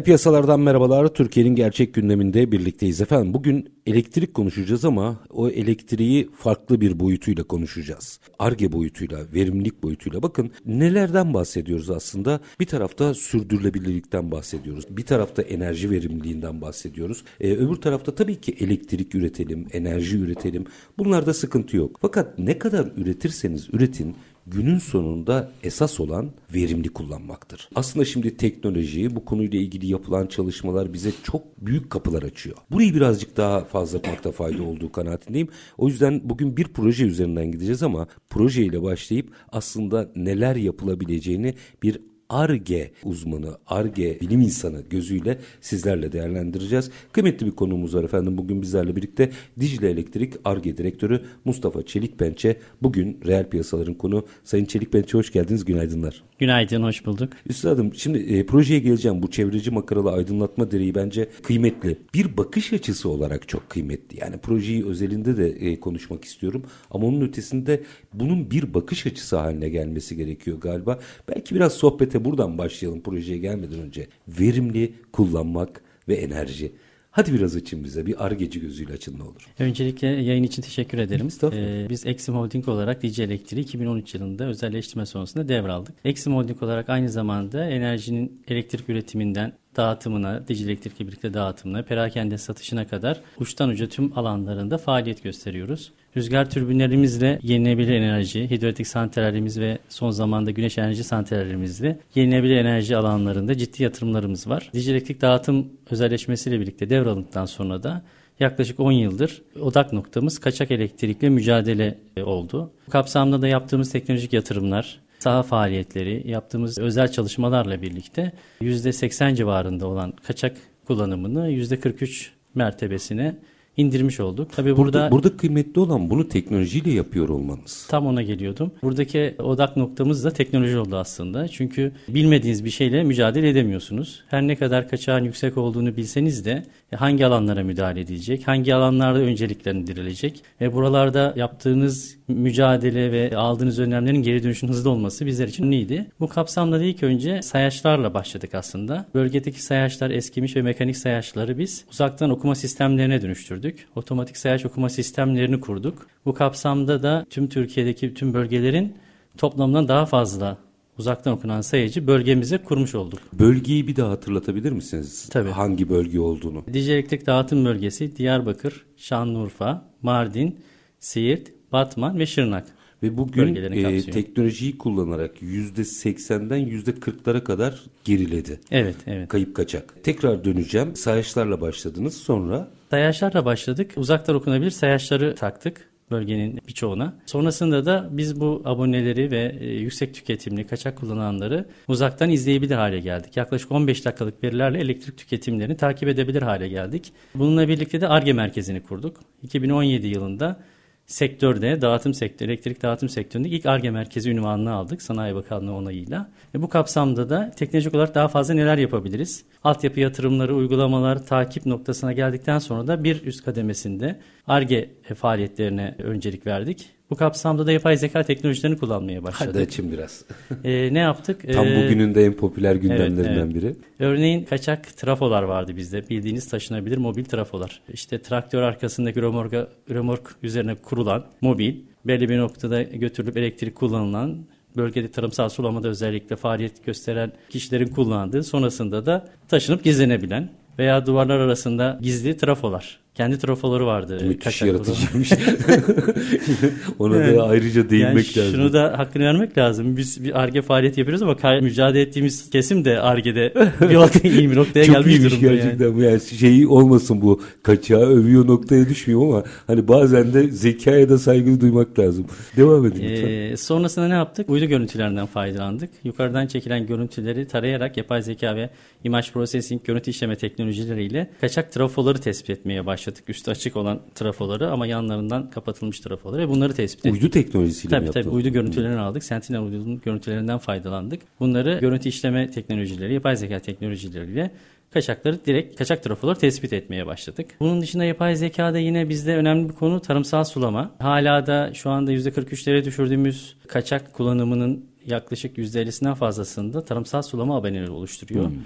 Reel piyasalardan merhabalar. Türkiye'nin gerçek gündeminde birlikteyiz efendim. Bugün elektrik konuşacağız ama o elektriği farklı bir boyutuyla konuşacağız. Arge boyutuyla, verimlilik boyutuyla. Bakın nelerden bahsediyoruz aslında? Bir tarafta sürdürülebilirlikten bahsediyoruz. Bir tarafta enerji verimliliğinden bahsediyoruz. Ee, öbür tarafta tabii ki elektrik üretelim, enerji üretelim. Bunlarda sıkıntı yok. Fakat ne kadar üretirseniz üretin günün sonunda esas olan verimli kullanmaktır. Aslında şimdi teknoloji, bu konuyla ilgili yapılan çalışmalar bize çok büyük kapılar açıyor. Burayı birazcık daha fazla yapmakta fayda olduğu kanaatindeyim. O yüzden bugün bir proje üzerinden gideceğiz ama projeyle başlayıp aslında neler yapılabileceğini bir ARGE uzmanı, ARGE bilim insanı gözüyle sizlerle değerlendireceğiz. Kıymetli bir konuğumuz var efendim. Bugün bizlerle birlikte Dicle Elektrik ARGE Direktörü Mustafa Çelikpençe. Bugün reel piyasaların konu. Sayın Çelikpençe hoş geldiniz. Günaydınlar. Günaydın, hoş bulduk. Üstadım şimdi e, projeye geleceğim. Bu çevreci makaralı aydınlatma direği bence kıymetli. Bir bakış açısı olarak çok kıymetli. Yani projeyi özelinde de e, konuşmak istiyorum. Ama onun ötesinde bunun bir bakış açısı haline gelmesi gerekiyor galiba. Belki biraz sohbete buradan başlayalım projeye gelmeden önce. Verimli kullanmak ve enerji. Hadi biraz açın bize. Bir argeci gözüyle açın ne olur. Öncelikle yayın için teşekkür ederim. Ee, biz Exim Holding olarak DC Elektriği 2013 yılında özelleştirme sonrasında devraldık. Exim Holding olarak aynı zamanda enerjinin elektrik üretiminden dağıtımına, Dici Elektrik'le birlikte dağıtımına, perakende satışına kadar uçtan uca tüm alanlarında faaliyet gösteriyoruz. Rüzgar türbinlerimizle yenilenebilir enerji, hidroelektrik santrallerimiz ve son zamanda güneş enerji santrallerimizle yenilenebilir enerji alanlarında ciddi yatırımlarımız var. Dici Elektrik dağıtım özelleşmesiyle birlikte devralındıktan sonra da yaklaşık 10 yıldır odak noktamız kaçak elektrikle mücadele oldu. Bu kapsamda da yaptığımız teknolojik yatırımlar, saha faaliyetleri, yaptığımız özel çalışmalarla birlikte %80 civarında olan kaçak kullanımını %43 mertebesine indirmiş olduk. Tabii burada, Burada, burada kıymetli olan bunu teknolojiyle yapıyor olmanız. tam ona geliyordum. Buradaki odak noktamız da teknoloji oldu aslında. Çünkü bilmediğiniz bir şeyle mücadele edemiyorsunuz. Her ne kadar kaçağın yüksek olduğunu bilseniz de hangi alanlara müdahale edilecek, hangi alanlarda önceliklendirilecek ve buralarda yaptığınız mücadele ve aldığınız önlemlerin geri dönüşün hızlı olması bizler için neydi? Bu kapsamda da ilk önce sayaçlarla başladık aslında. Bölgedeki sayaçlar eskimiş ve mekanik sayaçları biz uzaktan okuma sistemlerine dönüştürdük. Otomatik sayaç okuma sistemlerini kurduk. Bu kapsamda da tüm Türkiye'deki tüm bölgelerin toplamından daha fazla uzaktan okunan sayacı bölgemize kurmuş olduk. Bölgeyi bir daha hatırlatabilir misiniz? Tabii. Hangi bölge olduğunu? Dicle Elektrik Dağıtım Bölgesi Diyarbakır, Şanlıurfa, Mardin, Siirt, Batman ve Şırnak. Ve bugün e, teknolojiyi kullanarak %80'den %40'lara kadar geriledi. Evet, evet. Kayıp kaçak. Tekrar döneceğim. Sayaçlarla başladınız. Sonra Sayaçlarla başladık. Uzaktan okunabilir sayaçları taktık bölgenin birçoğuna. Sonrasında da biz bu aboneleri ve e, yüksek tüketimli kaçak kullananları uzaktan izleyebilir hale geldik. Yaklaşık 15 dakikalık verilerle elektrik tüketimlerini takip edebilir hale geldik. Bununla birlikte de ARGE merkezini kurduk. 2017 yılında sektörde, dağıtım sektörü, elektrik dağıtım sektöründe ilk ARGE merkezi ünvanını aldık Sanayi Bakanlığı onayıyla. Ve bu kapsamda da teknolojik olarak daha fazla neler yapabiliriz? Altyapı yatırımları, uygulamalar, takip noktasına geldikten sonra da bir üst kademesinde ARGE faaliyetlerine öncelik verdik. Bu kapsamda da yapay zeka teknolojilerini kullanmaya hadi başladık. açın biraz. Ee, ne yaptık? Tam Ee, bugünün de en popüler gündemlerinden evet. biri. Örneğin kaçak trafolar vardı bizde. Bildiğiniz taşınabilir mobil trafolar. İşte traktör arkasındaki römorka, römork üzerine kurulan mobil, belli bir noktada götürülüp elektrik kullanılan, bölgede tarımsal sulamada özellikle faaliyet gösteren kişilerin kullandığı, sonrasında da taşınıp gizlenebilen veya duvarlar arasında gizli trafolar. Kendi trafoları vardı. Müthiş yaratıcıymış. Ona da ayrıca değinmek yani lazım. Şunu da hakkını vermek lazım. Biz bir ARGE faaliyeti yapıyoruz ama mücadele ettiğimiz kesim de ARGE'de bir iyi bir noktaya Çok gelmiş iyiymiş durumda. gerçekten. Yani. yani şey olmasın bu kaçağı övüyor noktaya düşmüyor ama hani bazen de zekaya da saygı duymak lazım. Devam edin lütfen. Ee, sonrasında ne yaptık? Uydu görüntülerinden faydalandık. Yukarıdan çekilen görüntüleri tarayarak yapay zeka ve imaj processing görüntü işleme teknolojileriyle kaçak trafoları tespit etmeye başladık. Üstü açık olan trafoları ama yanlarından kapatılmış trafoları ve bunları tespit ettik. Uydu teknolojisiyle tabii, mi Tabii uydu görüntülerini hmm. aldık. Sentinel uydunun görüntülerinden faydalandık. Bunları görüntü işleme teknolojileri, yapay zeka teknolojileriyle kaçakları direkt kaçak trafoları tespit etmeye başladık. Bunun dışında yapay zekada yine bizde önemli bir konu tarımsal sulama. Hala da şu anda %43'lere düşürdüğümüz kaçak kullanımının yaklaşık %50'sinden fazlasında tarımsal sulama aboneleri oluşturuyor. Hmm.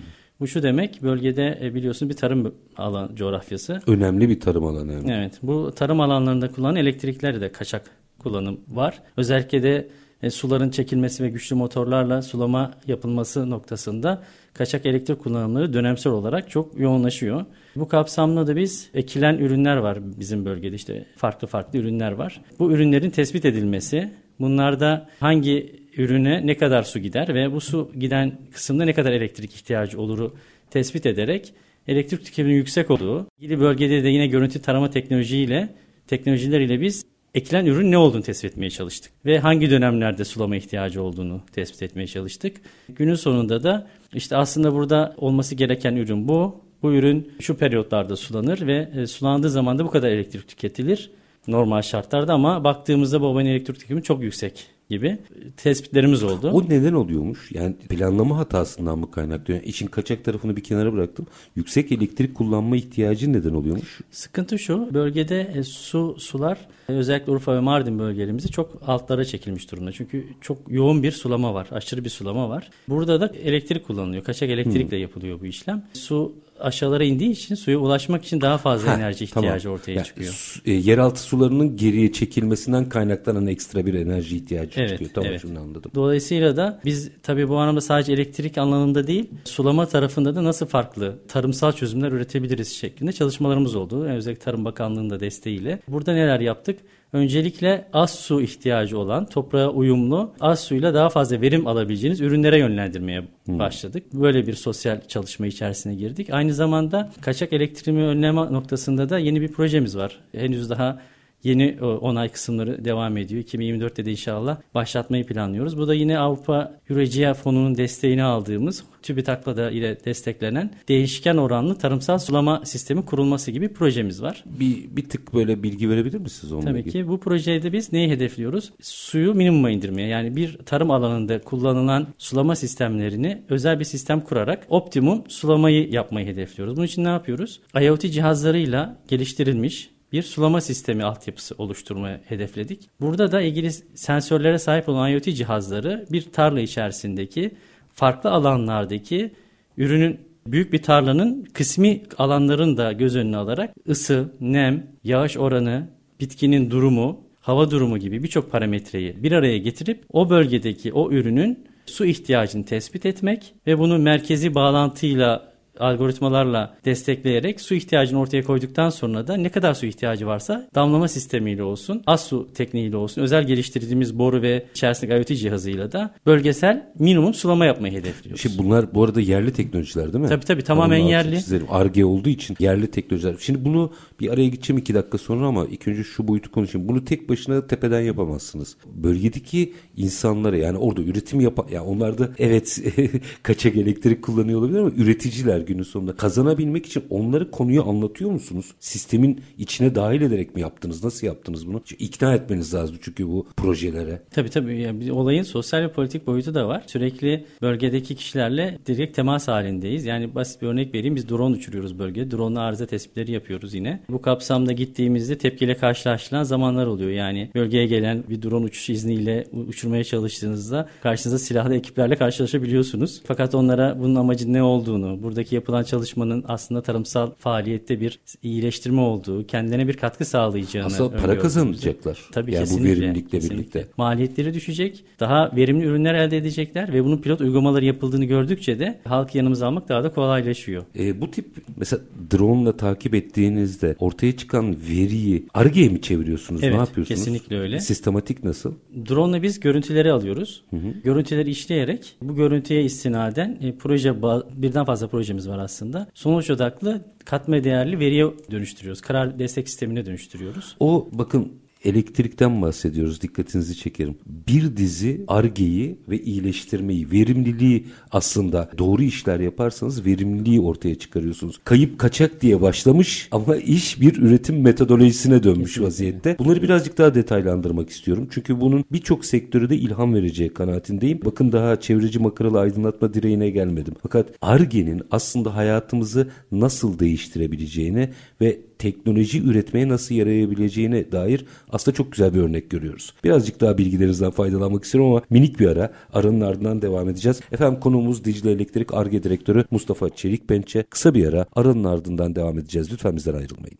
Bu şu demek bölgede e, biliyorsun bir tarım alan coğrafyası. Önemli bir tarım alanı. Yani. Evet bu tarım alanlarında kullanılan elektrikleri de kaçak kullanım var. Özellikle de e, suların çekilmesi ve güçlü motorlarla sulama yapılması noktasında kaçak elektrik kullanımları dönemsel olarak çok yoğunlaşıyor. Bu kapsamda da biz ekilen ürünler var bizim bölgede işte farklı farklı ürünler var. Bu ürünlerin tespit edilmesi, bunlarda hangi ürüne ne kadar su gider ve bu su giden kısımda ne kadar elektrik ihtiyacı oluru tespit ederek elektrik tüketiminin yüksek olduğu, ilgili bölgede de yine görüntü tarama teknolojiyle teknolojileriyle biz ekilen ürün ne olduğunu tespit etmeye çalıştık. Ve hangi dönemlerde sulama ihtiyacı olduğunu tespit etmeye çalıştık. Günün sonunda da işte aslında burada olması gereken ürün bu. Bu ürün şu periyotlarda sulanır ve e, sulandığı zaman da bu kadar elektrik tüketilir normal şartlarda ama baktığımızda bu elektrik tüketimi çok yüksek gibi tespitlerimiz oldu. O neden oluyormuş? Yani planlama hatasından mı kaynaklanıyor? Yani işin kaçak tarafını bir kenara bıraktım. Yüksek elektrik kullanma ihtiyacı neden oluyormuş? Sıkıntı şu. Bölgede e, su sular e, özellikle Urfa ve Mardin bölgelerimizi çok altlara çekilmiş durumda. Çünkü çok yoğun bir sulama var. Aşırı bir sulama var. Burada da elektrik kullanılıyor. Kaçak elektrikle hmm. yapılıyor bu işlem. Su aşağılara indiği için suya ulaşmak için daha fazla ha, enerji ihtiyacı tamam. ortaya yani, çıkıyor. Su, e, yeraltı sularının geriye çekilmesinden kaynaklanan ekstra bir enerji ihtiyacı evet, çıkıyor. Tamam evet. şunu anladım. Dolayısıyla da biz tabii bu anlamda sadece elektrik anlamında değil, sulama tarafında da nasıl farklı tarımsal çözümler üretebiliriz şeklinde çalışmalarımız oldu. Yani özellikle Tarım Bakanlığı'nın da desteğiyle. Burada neler yaptık? Öncelikle az su ihtiyacı olan, toprağa uyumlu, az suyla daha fazla verim alabileceğiniz ürünlere yönlendirmeye hmm. başladık. Böyle bir sosyal çalışma içerisine girdik. Aynı zamanda kaçak elektriğimi önleme noktasında da yeni bir projemiz var. Henüz daha yeni onay kısımları devam ediyor. 2024'te de inşallah başlatmayı planlıyoruz. Bu da yine Avrupa Eurogea fonunun desteğini aldığımız TÜBİTAK'la da ile desteklenen değişken oranlı tarımsal sulama sistemi kurulması gibi projemiz var. Bir, bir tık böyle bilgi verebilir misiniz onunla Tabii ilgili? ki bu projede biz neyi hedefliyoruz? Suyu minimuma indirmeye yani bir tarım alanında kullanılan sulama sistemlerini özel bir sistem kurarak optimum sulamayı yapmayı hedefliyoruz. Bunun için ne yapıyoruz? IoT cihazlarıyla geliştirilmiş bir sulama sistemi altyapısı oluşturmayı hedefledik. Burada da ilgili sensörlere sahip olan IoT cihazları bir tarla içerisindeki farklı alanlardaki ürünün büyük bir tarlanın kısmi alanlarını da göz önüne alarak ısı, nem, yağış oranı, bitkinin durumu, hava durumu gibi birçok parametreyi bir araya getirip o bölgedeki o ürünün su ihtiyacını tespit etmek ve bunu merkezi bağlantıyla algoritmalarla destekleyerek su ihtiyacını ortaya koyduktan sonra da ne kadar su ihtiyacı varsa damlama sistemiyle olsun, az su tekniğiyle olsun, özel geliştirdiğimiz boru ve içerisindeki IoT cihazıyla da bölgesel minimum sulama yapmayı hedefliyoruz. Şimdi bunlar bu arada yerli teknolojiler değil mi? Tabii tabii tamamen Anladım, yerli. Arge olduğu için yerli teknolojiler. Şimdi bunu bir araya gideceğim iki dakika sonra ama ilk önce şu boyutu konuşayım. Bunu tek başına tepeden yapamazsınız. Bölgedeki insanlara yani orada üretim yapan, yani onlar da evet kaçak elektrik kullanıyor olabilir ama üreticiler günün sonunda. Kazanabilmek için onları konuyu anlatıyor musunuz? Sistemin içine dahil ederek mi yaptınız? Nasıl yaptınız bunu? Çünkü ikna etmeniz lazım çünkü bu projelere. Tabii tabii. Yani olayın sosyal ve politik boyutu da var. Sürekli bölgedeki kişilerle direkt temas halindeyiz. Yani basit bir örnek vereyim. Biz drone uçuruyoruz bölgede. Drone'la arıza tespitleri yapıyoruz yine. Bu kapsamda gittiğimizde tepkiyle karşılaşılan zamanlar oluyor. Yani bölgeye gelen bir drone uçuş izniyle uçurmaya çalıştığınızda karşınıza silahlı ekiplerle karşılaşabiliyorsunuz. Fakat onlara bunun amacı ne olduğunu, buradaki yapılan çalışmanın aslında tarımsal faaliyette bir iyileştirme olduğu, kendine bir katkı sağlayacağını Aslında para kazanacaklar. Tabii yani kesinlikle. bu verimlilikle kesinlikle. birlikte. Maliyetleri düşecek, daha verimli ürünler elde edecekler ve bunun pilot uygulamaları yapıldığını gördükçe de halkı yanımıza almak daha da kolaylaşıyor. E, bu tip mesela drone ile takip ettiğinizde ortaya çıkan veriyi ARGE'ye mi çeviriyorsunuz? Evet, ne yapıyorsunuz? kesinlikle öyle. Sistematik nasıl? Drone ile biz görüntüleri alıyoruz. Görüntüleri işleyerek bu görüntüye istinaden e, proje birden fazla projemiz var aslında. Sonuç odaklı katma değerli veriye dönüştürüyoruz. Karar destek sistemine dönüştürüyoruz. O bakın elektrikten bahsediyoruz dikkatinizi çekerim. Bir dizi argeyi ve iyileştirmeyi, verimliliği aslında doğru işler yaparsanız verimliliği ortaya çıkarıyorsunuz. Kayıp kaçak diye başlamış ama iş bir üretim metodolojisine dönmüş vaziyette. Bunları birazcık daha detaylandırmak istiyorum. Çünkü bunun birçok sektörü de ilham vereceği kanaatindeyim. Bakın daha çevreci makaralı aydınlatma direğine gelmedim. Fakat argenin aslında hayatımızı nasıl değiştirebileceğini ve teknoloji üretmeye nasıl yarayabileceğine dair aslında çok güzel bir örnek görüyoruz. Birazcık daha bilgilerinizden faydalanmak istiyorum ama minik bir ara. Aranın ardından devam edeceğiz. Efendim konuğumuz Dicle Elektrik Arge Direktörü Mustafa Çelik Pençe. Kısa bir ara aranın ardından devam edeceğiz. Lütfen bizden ayrılmayın.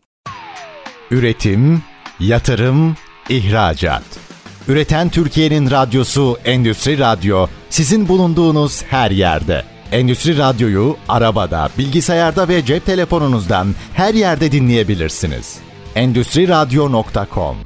Üretim, yatırım, ihracat. Üreten Türkiye'nin radyosu Endüstri Radyo sizin bulunduğunuz her yerde. Endüstri Radyo'yu arabada, bilgisayarda ve cep telefonunuzdan her yerde dinleyebilirsiniz. Endüstri Radyo.com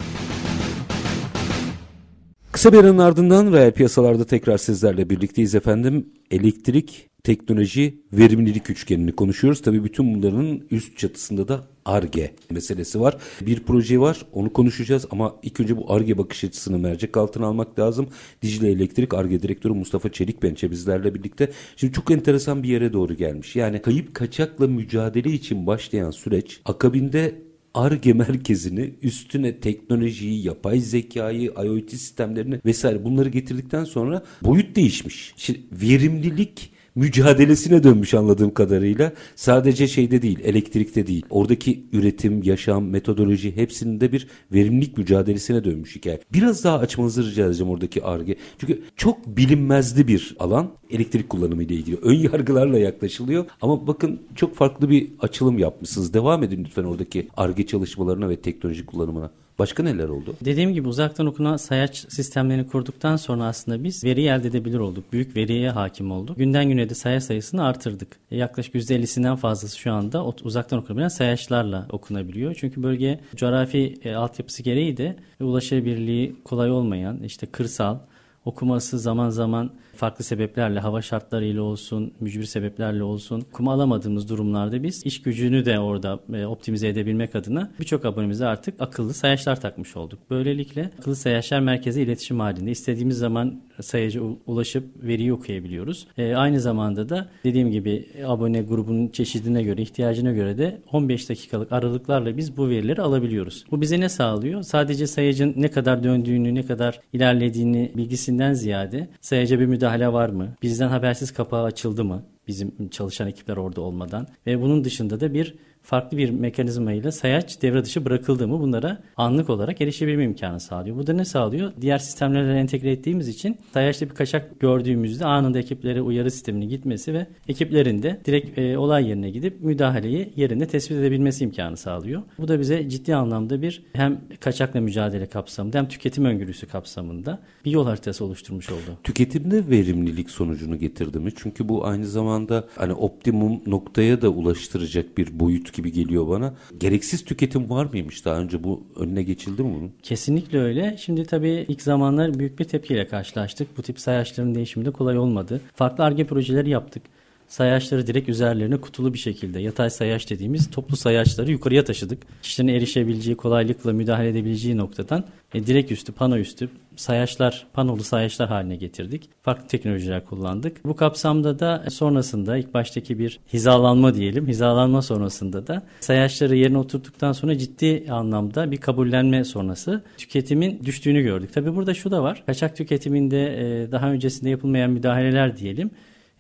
Kısa bir aranın ardından reel piyasalarda tekrar sizlerle birlikteyiz efendim. Elektrik, teknoloji, verimlilik üçgenini konuşuyoruz. Tabii bütün bunların üst çatısında da ARGE meselesi var. Bir proje var onu konuşacağız ama ilk önce bu ARGE bakış açısını mercek altına almak lazım. Dicle Elektrik ARGE Direktörü Mustafa Çelikpençe bizlerle birlikte. Şimdi çok enteresan bir yere doğru gelmiş. Yani kayıp kaçakla mücadele için başlayan süreç akabinde ARGE merkezini üstüne teknolojiyi, yapay zekayı, IoT sistemlerini vesaire bunları getirdikten sonra boyut değişmiş. Şimdi verimlilik mücadelesine dönmüş anladığım kadarıyla. Sadece şeyde değil, elektrikte değil. Oradaki üretim, yaşam, metodoloji hepsinde bir verimlilik mücadelesine dönmüş hikaye. Biraz daha açmanızı rica edeceğim oradaki ARGE. Çünkü çok bilinmezli bir alan elektrik kullanımı ile ilgili. Ön yargılarla yaklaşılıyor ama bakın çok farklı bir açılım yapmışsınız. Devam edin lütfen oradaki ARGE çalışmalarına ve teknoloji kullanımına. Başka neler oldu? Dediğim gibi uzaktan okuma sayaç sistemlerini kurduktan sonra aslında biz veri elde edebilir olduk. Büyük veriye hakim olduk. Günden güne de sayaç sayısını artırdık. E, yaklaşık %50'sinden fazlası şu anda uzaktan okunabilen sayaçlarla okunabiliyor. Çünkü bölge coğrafi e, altyapısı gereği de ulaşabilirliği kolay olmayan işte kırsal okuması zaman zaman farklı sebeplerle hava şartlarıyla olsun, mücbir sebeplerle olsun okuma alamadığımız durumlarda biz iş gücünü de orada e, optimize edebilmek adına birçok abonemize artık akıllı sayaçlar takmış olduk. Böylelikle akıllı sayaçlar merkeze iletişim halinde istediğimiz zaman sayaca ulaşıp veriyi okuyabiliyoruz. E, aynı zamanda da dediğim gibi abone grubunun çeşidine göre, ihtiyacına göre de 15 dakikalık aralıklarla biz bu verileri alabiliyoruz. Bu bize ne sağlıyor? Sadece sayacın ne kadar döndüğünü, ne kadar ilerlediğini bilgisinden ziyade sayaca bir müdahale var mı? Bizden habersiz kapağı açıldı mı? Bizim çalışan ekipler orada olmadan ve bunun dışında da bir farklı bir mekanizma ile sayaç devre dışı bırakıldı mı bunlara anlık olarak erişebilme imkanı sağlıyor. Bu da ne sağlıyor? Diğer sistemlerle entegre ettiğimiz için sayaçta bir kaçak gördüğümüzde anında ekiplere uyarı sisteminin gitmesi ve ekiplerin de direkt e, olay yerine gidip müdahaleyi yerinde tespit edebilmesi imkanı sağlıyor. Bu da bize ciddi anlamda bir hem kaçakla mücadele kapsamında hem tüketim öngörüsü kapsamında bir yol haritası oluşturmuş oldu. Tüketimde verimlilik sonucunu getirdi mi? Çünkü bu aynı zamanda hani optimum noktaya da ulaştıracak bir boyut gibi geliyor bana. Gereksiz tüketim var mıymış daha önce bu önüne geçildi mi bunun? Kesinlikle öyle. Şimdi tabii ilk zamanlar büyük bir tepkiyle karşılaştık. Bu tip sayaçların değişimi de kolay olmadı. Farklı ARGE projeleri yaptık. Sayaçları direkt üzerlerine kutulu bir şekilde yatay sayaç dediğimiz toplu sayaçları yukarıya taşıdık. Kişilerin erişebileceği, kolaylıkla müdahale edebileceği noktadan e, direkt üstü, pano üstü sayaçlar, panolu sayaçlar haline getirdik. Farklı teknolojiler kullandık. Bu kapsamda da sonrasında ilk baştaki bir hizalanma diyelim. Hizalanma sonrasında da sayaçları yerine oturttuktan sonra ciddi anlamda bir kabullenme sonrası tüketimin düştüğünü gördük. Tabii burada şu da var. Kaçak tüketiminde e, daha öncesinde yapılmayan müdahaleler diyelim.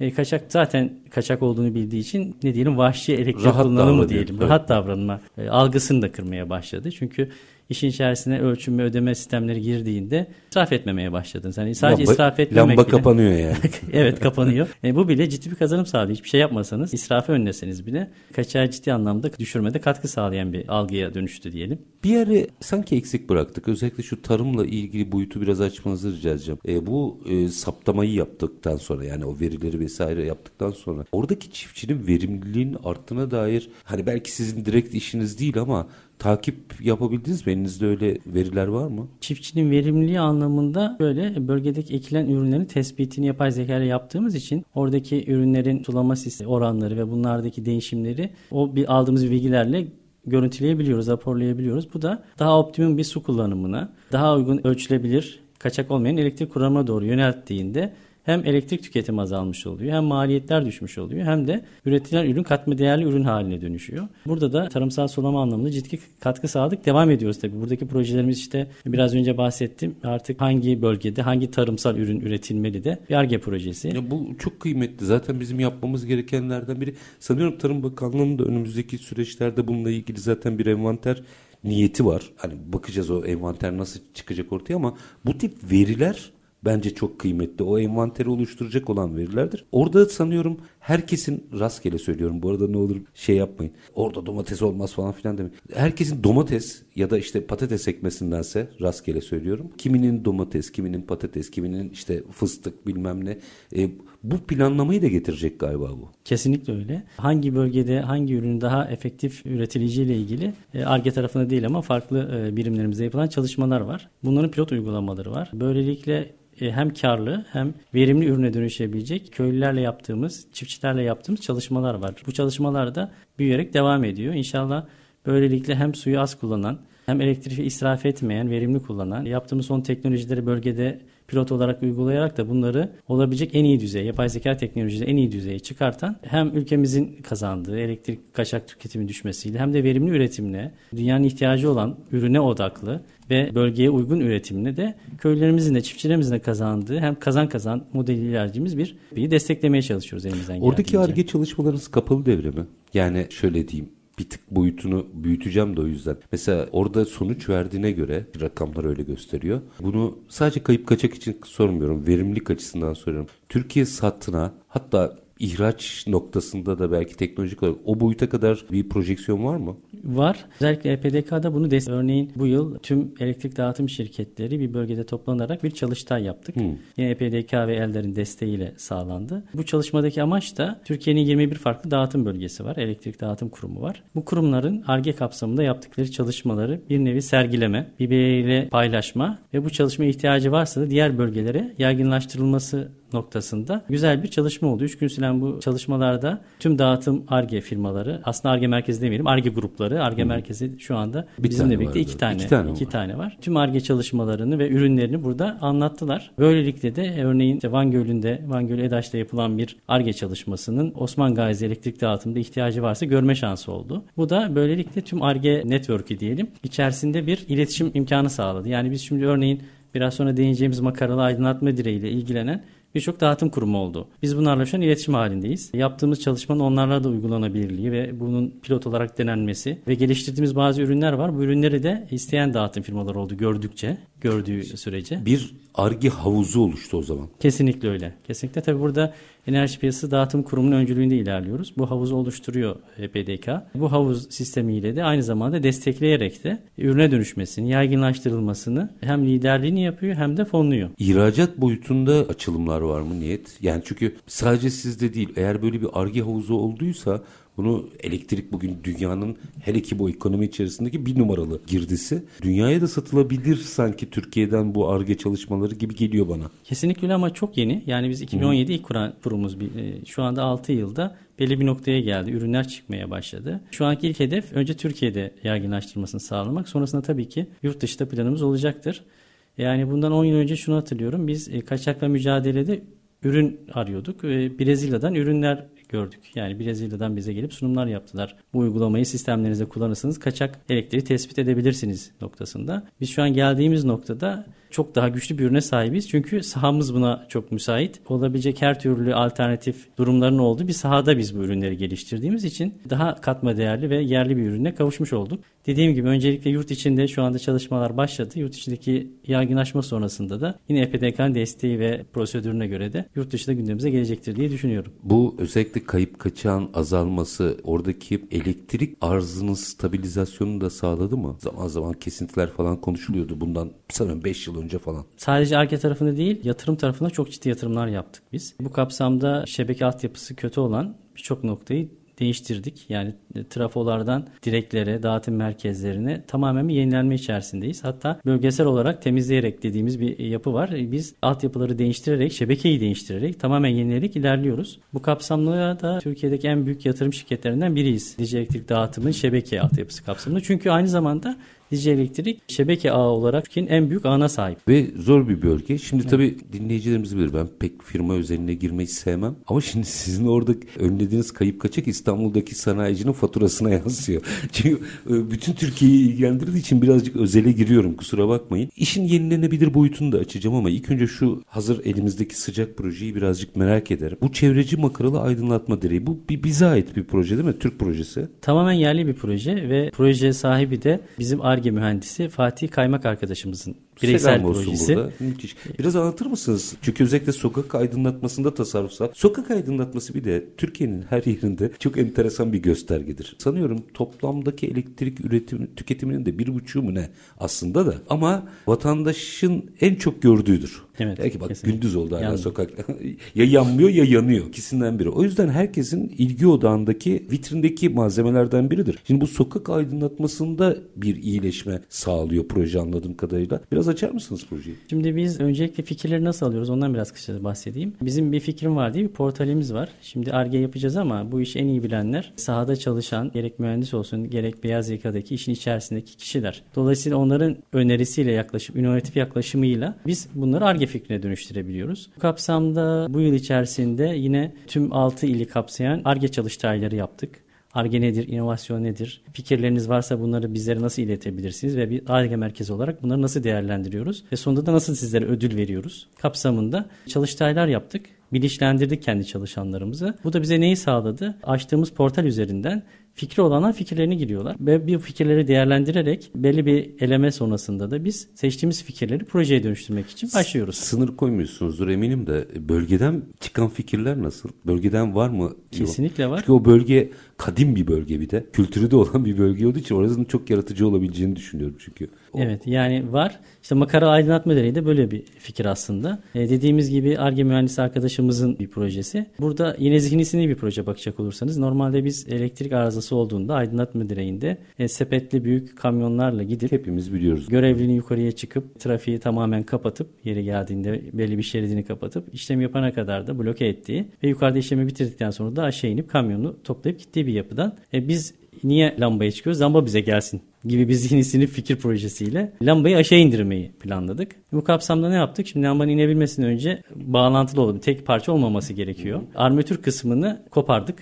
E, kaçak zaten kaçak olduğunu bildiği için ne diyelim vahşi elektrik Rahat kullanımı diyelim. Evet. Rahat davranma e, algısını da kırmaya başladı. Çünkü işin içerisine ölçüm ve ödeme sistemleri girdiğinde israf etmemeye başladın. Yani sadece lamba, israf etmemek Lamba bile, kapanıyor yani. evet kapanıyor. E, bu bile ciddi bir kazanım sağlıyor. Hiçbir şey yapmasanız, israfı önleseniz bile kaçağı ciddi anlamda düşürmede katkı sağlayan bir algıya dönüştü diyelim. Bir yere sanki eksik bıraktık. Özellikle şu tarımla ilgili boyutu biraz açmanızı rica edeceğim. E, bu e, saptamayı yaptıktan sonra yani o verileri vesaire yaptıktan sonra oradaki çiftçinin verimliliğinin arttığına dair hani belki sizin direkt işiniz değil ama takip yapabildiniz mi? Elinizde öyle veriler var mı? Çiftçinin verimliliği anlamında böyle bölgedeki ekilen ürünlerin tespitini yapay zeka ile yaptığımız için oradaki ürünlerin sulama sistemi oranları ve bunlardaki değişimleri o bir aldığımız bilgilerle görüntüleyebiliyoruz, raporlayabiliyoruz. Bu da daha optimum bir su kullanımına, daha uygun ölçülebilir, kaçak olmayan elektrik kullanımına doğru yönelttiğinde hem elektrik tüketimi azalmış oluyor hem maliyetler düşmüş oluyor hem de üretilen ürün katma değerli ürün haline dönüşüyor. Burada da tarımsal sulama anlamında ciddi katkı sağladık. Devam ediyoruz tabii. Buradaki projelerimiz işte biraz önce bahsettim. Artık hangi bölgede hangi tarımsal ürün üretilmeli de bir ARGE projesi. Ya bu çok kıymetli. Zaten bizim yapmamız gerekenlerden biri. Sanıyorum Tarım Bakanlığı'nın da önümüzdeki süreçlerde bununla ilgili zaten bir envanter niyeti var. Hani bakacağız o envanter nasıl çıkacak ortaya ama bu tip veriler bence çok kıymetli. O envanteri oluşturacak olan verilerdir. Orada sanıyorum herkesin rastgele söylüyorum. Bu arada ne olur şey yapmayın. Orada domates olmaz falan filan demeyin. Herkesin domates ya da işte patates ekmesindense rastgele söylüyorum. Kiminin domates, kiminin patates, kiminin işte fıstık bilmem ne. E, bu planlamayı da getirecek galiba bu. Kesinlikle öyle. Hangi bölgede hangi ürünün daha efektif üretileceğiyle ilgili ARGE tarafında değil ama farklı e, birimlerimizde yapılan çalışmalar var. Bunların pilot uygulamaları var. Böylelikle e, hem karlı hem verimli ürüne dönüşebilecek köylülerle yaptığımız, çiftçilerle yaptığımız çalışmalar var. Bu çalışmalar da büyüyerek devam ediyor. İnşallah böylelikle hem suyu az kullanan hem elektriği israf etmeyen, verimli kullanan, yaptığımız son teknolojileri bölgede pilot olarak uygulayarak da bunları olabilecek en iyi düzeye, yapay zeka teknolojileri en iyi düzeye çıkartan hem ülkemizin kazandığı elektrik kaçak tüketimi düşmesiyle hem de verimli üretimle dünyanın ihtiyacı olan ürüne odaklı ve bölgeye uygun üretimle de köylerimizin de çiftçilerimizin de kazandığı hem kazan kazan modeli ilerlediğimiz bir bir desteklemeye çalışıyoruz elimizden Oradaki ARGE çalışmalarınız kapalı devre mi? Yani şöyle diyeyim bir tık boyutunu büyüteceğim de o yüzden. Mesela orada sonuç verdiğine göre rakamlar öyle gösteriyor. Bunu sadece kayıp kaçak için sormuyorum. Verimlilik açısından soruyorum. Türkiye satına hatta ihraç noktasında da belki teknolojik olarak o boyuta kadar bir projeksiyon var mı? Var. Özellikle EPDK'da bunu destek. Örneğin bu yıl tüm elektrik dağıtım şirketleri bir bölgede toplanarak bir çalıştay yaptık. Hmm. Yine EPDK ve ellerin desteğiyle sağlandı. Bu çalışmadaki amaç da Türkiye'nin 21 farklı dağıtım bölgesi var. Elektrik dağıtım kurumu var. Bu kurumların ARGE kapsamında yaptıkları çalışmaları bir nevi sergileme, birbiriyle paylaşma ve bu çalışma ihtiyacı varsa da diğer bölgelere yaygınlaştırılması noktasında güzel bir çalışma oldu. Üç gün süren bu çalışmalarda tüm dağıtım ARGE firmaları, aslında ARGE merkezi demeyelim, ARGE grupları, ARGE merkezi şu anda bir bizimle birlikte iki tane, iki tane, iki var. tane var. Tüm ARGE çalışmalarını ve ürünlerini burada anlattılar. Böylelikle de örneğin işte Van Gölü'nde, Van Gölü EDAŞ'ta yapılan bir ARGE çalışmasının Osman Gazi elektrik dağıtımında ihtiyacı varsa görme şansı oldu. Bu da böylelikle tüm ARGE network'ü diyelim içerisinde bir iletişim imkanı sağladı. Yani biz şimdi örneğin biraz sonra değineceğimiz makaralı aydınlatma direğiyle ilgilenen birçok dağıtım kurumu oldu. Biz bunlarla şu an iletişim halindeyiz. Yaptığımız çalışmanın onlarla da uygulanabilirliği ve bunun pilot olarak denenmesi ve geliştirdiğimiz bazı ürünler var. Bu ürünleri de isteyen dağıtım firmaları oldu gördükçe, gördüğü sürece. Bir argi havuzu oluştu o zaman. Kesinlikle öyle. Kesinlikle tabii burada Enerji Piyasası Dağıtım Kurumu'nun öncülüğünde ilerliyoruz. Bu havuzu oluşturuyor PDK. Bu havuz sistemiyle de aynı zamanda destekleyerek de ürüne dönüşmesini, yaygınlaştırılmasını hem liderliğini yapıyor hem de fonluyor. İhracat boyutunda açılımlar var mı niyet? Yani çünkü sadece sizde değil eğer böyle bir argi havuzu olduysa bunu elektrik bugün dünyanın hele ki bu ekonomi içerisindeki bir numaralı girdisi. Dünyaya da satılabilir sanki Türkiye'den bu ARGE çalışmaları gibi geliyor bana. Kesinlikle ama çok yeni. Yani biz 2017 ilk kurumuz. E, şu anda 6 yılda belli bir noktaya geldi. Ürünler çıkmaya başladı. Şu anki ilk hedef önce Türkiye'de yaygınlaştırmasını sağlamak. Sonrasında tabii ki yurt dışında planımız olacaktır. Yani bundan 10 yıl önce şunu hatırlıyorum. Biz e, kaçakla mücadelede ürün arıyorduk. Brezilya'dan ürünler gördük. Yani Brezilya'dan bize gelip sunumlar yaptılar. Bu uygulamayı sistemlerinizde kullanırsanız kaçak elektriği tespit edebilirsiniz noktasında. Biz şu an geldiğimiz noktada çok daha güçlü bir ürüne sahibiz. Çünkü sahamız buna çok müsait. Olabilecek her türlü alternatif durumların olduğu bir sahada biz bu ürünleri geliştirdiğimiz için daha katma değerli ve yerli bir ürüne kavuşmuş olduk. Dediğim gibi öncelikle yurt içinde şu anda çalışmalar başladı. Yurt içindeki yaygınlaşma sonrasında da yine EPDK'nın desteği ve prosedürüne göre de yurt dışında gündemimize gelecektir diye düşünüyorum. Bu özellikle kayıp kaçağın azalması oradaki elektrik arzının stabilizasyonunu da sağladı mı? Zaman zaman kesintiler falan konuşuluyordu bundan sanırım 5 yıl önce falan. Sadece ARGE tarafında değil yatırım tarafında çok ciddi yatırımlar yaptık biz. Bu kapsamda şebeke altyapısı kötü olan birçok noktayı değiştirdik. Yani trafolardan direklere, dağıtım merkezlerine tamamen bir yenilenme içerisindeyiz. Hatta bölgesel olarak temizleyerek dediğimiz bir yapı var. Biz altyapıları değiştirerek, şebekeyi değiştirerek tamamen yenileyerek ilerliyoruz. Bu kapsamda da Türkiye'deki en büyük yatırım şirketlerinden biriyiz. Dicle Elektrik Dağıtımı'nın şebeke altyapısı kapsamında. Çünkü aynı zamanda Dicle Elektrik şebeke ağı olarak Türkiye'nin en büyük ağına sahip. Ve zor bir bölge. Şimdi evet. tabii dinleyicilerimiz bilir ben pek firma özeline girmeyi sevmem. Ama şimdi sizin orada önlediğiniz kayıp kaçak İstanbul'daki sanayicinin faturasına yansıyor. Çünkü e, bütün Türkiye'yi ilgilendirdiği için birazcık özele giriyorum kusura bakmayın. İşin yenilenebilir boyutunu da açacağım ama ilk önce şu hazır elimizdeki sıcak projeyi birazcık merak ederim. Bu çevreci makaralı aydınlatma direği bu bir bize ait bir proje değil mi? Türk projesi. Tamamen yerli bir proje ve proje sahibi de bizim ARGE mühendisi Fatih Kaymak arkadaşımızın bireysel Selam projesi. Burada. Müthiş. Biraz anlatır mısınız? Çünkü özellikle sokak aydınlatmasında tasarrufsal. Sokak aydınlatması bir de Türkiye'nin her yerinde çok enteresan bir göstergedir. Sanıyorum toplamdaki elektrik üretim tüketiminin de bir buçuğu mu ne aslında da. Ama vatandaşın en çok gördüğüdür. Evet, Belki bak kesinlikle. gündüz oldu hala sokak. ya yanmıyor ya yanıyor. İkisinden biri. O yüzden herkesin ilgi odağındaki vitrindeki malzemelerden biridir. Şimdi bu sokak aydınlatmasında bir iyileşme sağlıyor proje anladığım kadarıyla. Biraz açar mısınız projeyi? Şimdi biz öncelikle fikirleri nasıl alıyoruz ondan biraz kısaca bahsedeyim. Bizim bir fikrim var diye bir portalimiz var. Şimdi ARGE yapacağız ama bu işi en iyi bilenler sahada çalışan gerek mühendis olsun gerek beyaz yakadaki işin içerisindeki kişiler. Dolayısıyla onların önerisiyle yaklaşım, inovatif yaklaşımıyla biz bunları ARGE fikrine dönüştürebiliyoruz. Bu kapsamda bu yıl içerisinde yine tüm 6 ili kapsayan ARGE çalıştayları yaptık. ARGE nedir, inovasyon nedir? Fikirleriniz varsa bunları bizlere nasıl iletebilirsiniz ve bir ARGE merkezi olarak bunları nasıl değerlendiriyoruz? Ve sonunda da nasıl sizlere ödül veriyoruz? Kapsamında çalıştaylar yaptık bilinçlendirdik kendi çalışanlarımızı. Bu da bize neyi sağladı? Açtığımız portal üzerinden fikri olanlar fikirlerini giriyorlar ve bu fikirleri değerlendirerek belli bir eleme sonrasında da biz seçtiğimiz fikirleri projeye dönüştürmek için başlıyoruz. Sınır koymuyorsunuzdur eminim de bölgeden çıkan fikirler nasıl? Bölgeden var mı? Kesinlikle var. Çünkü o bölge kadim bir bölge bir de. Kültürü de olan bir bölge olduğu için orasının çok yaratıcı olabileceğini düşünüyorum çünkü. O... Evet yani var. İşte makara aydınlatma direği de böyle bir fikir aslında. E, dediğimiz gibi ARGE mühendisi arkadaşımızın bir projesi. Burada yine zihnisini bir proje bakacak olursanız normalde biz elektrik arızası olduğunda aydınlatma direğinde e, sepetli büyük kamyonlarla gidip hepimiz biliyoruz. Görevlinin yukarıya çıkıp trafiği tamamen kapatıp yeri geldiğinde belli bir şeridini kapatıp işlem yapana kadar da bloke ettiği ve yukarıda işlemi bitirdikten sonra da aşağı inip kamyonu toplayıp gittiği bir yapıdan. E, biz niye lambaya çıkıyoruz? Lamba bize gelsin gibi bir zihni sinir fikir projesiyle lambayı aşağı indirmeyi planladık. Bu kapsamda ne yaptık? Şimdi lambanın inebilmesinden önce bağlantılı olan tek parça olmaması gerekiyor. Armatür kısmını kopardık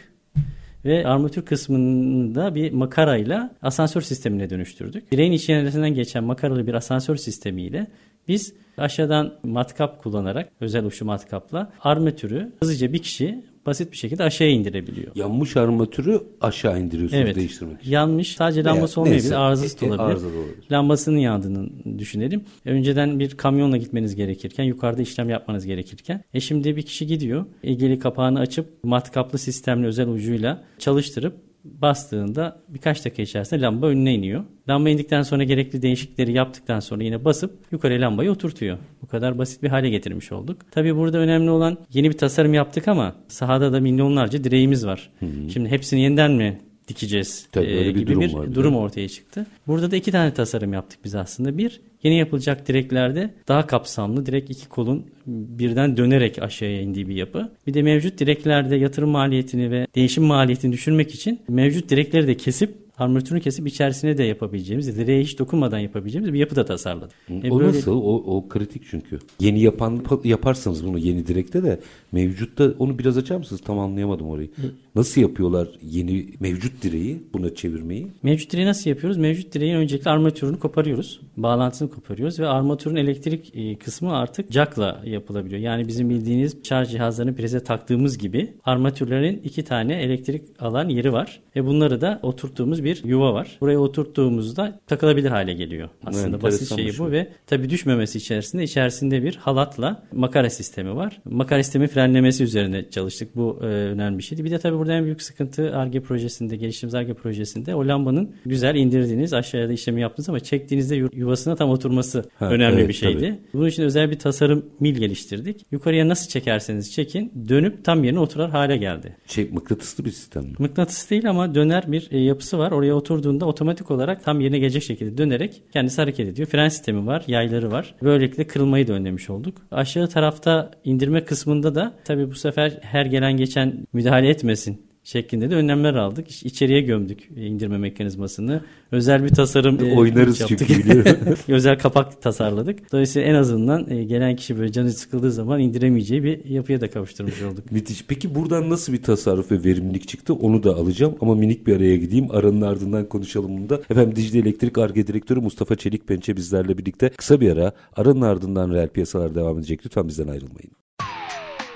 ve armatür kısmını da bir makarayla asansör sistemine dönüştürdük. Direğin içerisinden geçen makaralı bir asansör sistemiyle biz aşağıdan matkap kullanarak özel uçlu matkapla armatürü hızlıca bir kişi basit bir şekilde aşağıya indirebiliyor. Yanmış armatürü aşağı indiriyorsunuz evet. değiştirmek için. Yanmış sadece lambası olmayabilir, neyse, arızası e, olabilir. Arıza olabilir. Lambasının yandığını düşünelim. Önceden bir kamyonla gitmeniz gerekirken, yukarıda işlem yapmanız gerekirken. E şimdi bir kişi gidiyor, ilgili kapağını açıp matkaplı sistemli özel ucuyla çalıştırıp bastığında birkaç dakika içerisinde lamba önüne iniyor. Lamba indikten sonra gerekli değişiklikleri yaptıktan sonra yine basıp yukarı lambayı oturtuyor. Bu kadar basit bir hale getirmiş olduk. Tabii burada önemli olan yeni bir tasarım yaptık ama sahada da milyonlarca direğimiz var. Hı hı. Şimdi hepsini yeniden mi dikeceğiz Tabii, e, gibi bir durum, bir durum ortaya çıktı. Burada da iki tane tasarım yaptık biz aslında. Bir, yeni yapılacak direklerde daha kapsamlı direkt iki kolun birden dönerek aşağıya indiği bir yapı. Bir de mevcut direklerde yatırım maliyetini ve değişim maliyetini düşürmek için mevcut direkleri de kesip armatürünü kesip içerisine de yapabileceğimiz, direğe hiç dokunmadan yapabileceğimiz bir yapı da tasarladık. E o böyle... nasıl? O, o kritik çünkü. Yeni yapan yaparsanız bunu yeni direkte de mevcutta onu biraz açar mısınız? Tam anlayamadım orayı. Nasıl yapıyorlar yeni mevcut direği buna çevirmeyi? Mevcut direği nasıl yapıyoruz? Mevcut direğin öncelikle armatürünü koparıyoruz. bağlantısını koparıyoruz ve armatürün elektrik e, kısmı artık jackla yapılabiliyor. Yani bizim bildiğiniz şarj cihazlarını prize taktığımız gibi armatürlerin iki tane elektrik alan yeri var ve bunları da oturttuğumuz bir yuva var. Buraya oturttuğumuzda takılabilir hale geliyor. Aslında Evet, basit şeyi bu şey. ve tabii düşmemesi içerisinde içerisinde bir halatla makara sistemi var. Makara sistemi frenlemesi üzerine çalıştık. Bu e, önemli bir şeydi. Bir de tabii burada en büyük sıkıntı ARGE projesinde, geliştirdiğimiz ARGE projesinde o lambanın güzel indirdiğiniz aşağıya da işlemi yaptınız ama çektiğinizde yu- yuvasına tam oturması Ha, önemli evet, bir şeydi. tabii. Bunun için özel bir tasarım mil geliştirdik. Yukarıya nasıl çekerseniz çekin dönüp tam yerine oturar hale geldi. Şey mıknatıslı bir sistem mi? Mıknatıs değil ama döner bir e, yapısı var. Oraya oturduğunda otomatik olarak tam yerine gelecek şekilde dönerek kendisi hareket ediyor. Fren sistemi var, yayları var. Böylelikle kırılmayı da önlemiş olduk. Aşağı tarafta indirme kısmında da tabii bu sefer her gelen geçen müdahale etmesin şeklinde de önlemler aldık. İç- İçeriye gömdük e, indirme mekanizmasını. Özel bir tasarım e, Oynarız yaptık. çünkü biliyorum. Özel kapak tasarladık. Dolayısıyla en azından e, gelen kişi böyle canı sıkıldığı zaman indiremeyeceği bir yapıya da kavuşturmuş olduk. Müthiş. Peki buradan nasıl bir tasarruf ve verimlilik çıktı onu da alacağım ama minik bir araya gideyim. Aranın ardından konuşalım bunu da. Efendim Dicle Elektrik Arge Direktörü Mustafa Çelik Pençe bizlerle birlikte. Kısa bir ara. Aranın ardından reel piyasalar devam edecek. Lütfen bizden ayrılmayın.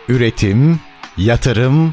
Üretim, yatırım,